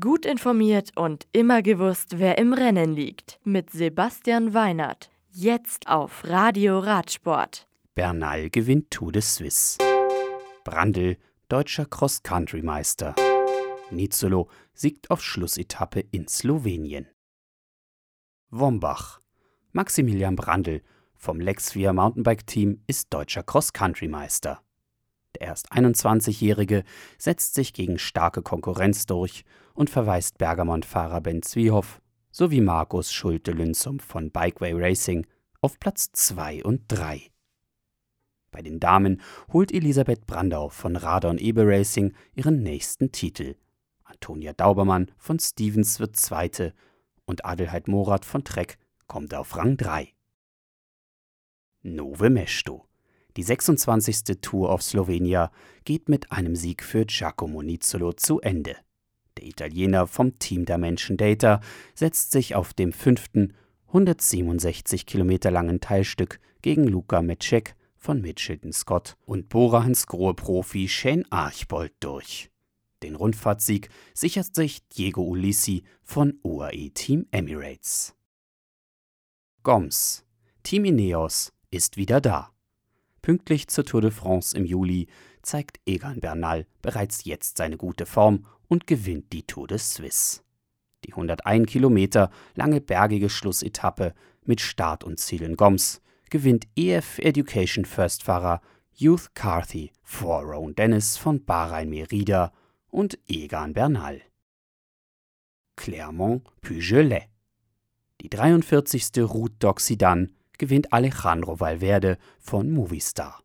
Gut informiert und immer gewusst, wer im Rennen liegt. Mit Sebastian Weinert. Jetzt auf Radio Radsport. Bernal gewinnt Tour de Suisse. Brandl, deutscher Cross-Country-Meister. Nizzolo siegt auf Schlussetappe in Slowenien. Wombach. Maximilian Brandl vom Lexvia Mountainbike-Team ist deutscher Cross-Country-Meister. Der erst 21-Jährige setzt sich gegen starke Konkurrenz durch und verweist Bergamont-Fahrer Ben Zwiehoff sowie Markus Schulte-Lünsum von Bikeway Racing auf Platz 2 und 3. Bei den Damen holt Elisabeth Brandau von Radon Ebe Racing ihren nächsten Titel. Antonia Daubermann von Stevens wird Zweite und Adelheid Morat von Trek kommt auf Rang 3. Nove Mesto die 26. Tour of Slovenia geht mit einem Sieg für Giacomo Nizzolo zu Ende. Der Italiener vom Team der Menschen Data setzt sich auf dem fünften, 167 Kilometer langen Teilstück gegen Luca Metschek von Mitchelton Scott und Bora Hansgrohe Profi Shane Archbold durch. Den Rundfahrtsieg sichert sich Diego Ulissi von UAE Team Emirates. Goms, Team Ineos, ist wieder da. Pünktlich zur Tour de France im Juli zeigt Egan Bernal bereits jetzt seine gute Form und gewinnt die Tour de Suisse. Die 101 Kilometer lange bergige Schlussetappe mit Start und Ziel in Goms gewinnt EF Education First-Fahrer Youth Carthy vor Rowan Dennis von Bahrain Merida und Egan Bernal. Clermont-Pugelet. Die 43. Route d'Occitan gewinnt Alejandro Valverde von Movistar.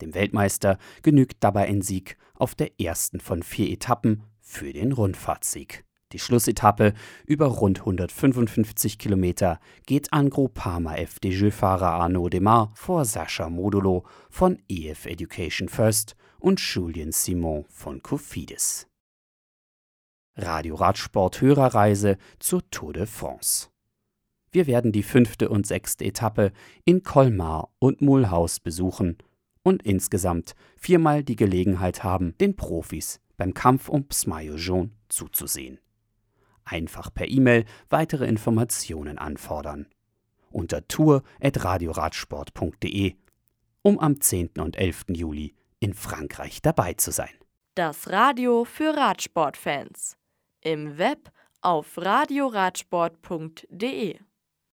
Dem Weltmeister genügt dabei ein Sieg auf der ersten von vier Etappen für den Rundfahrtsieg. Die Schlussetappe über rund 155 Kilometer geht an Groupama FDJ-Fahrer Arnaud Demar vor Sascha Modulo von EF Education First und Julien Simon von Cofidis. Radio Radsport Hörerreise zur Tour de France. Wir werden die fünfte und sechste Etappe in Colmar und Mulhouse besuchen und insgesamt viermal die Gelegenheit haben, den Profis beim Kampf um Psmayo Jaune zuzusehen. Einfach per E-Mail weitere Informationen anfordern. Unter tour.radioradsport.de, um am 10. und 11. Juli in Frankreich dabei zu sein. Das Radio für Radsportfans. Im Web auf radioradsport.de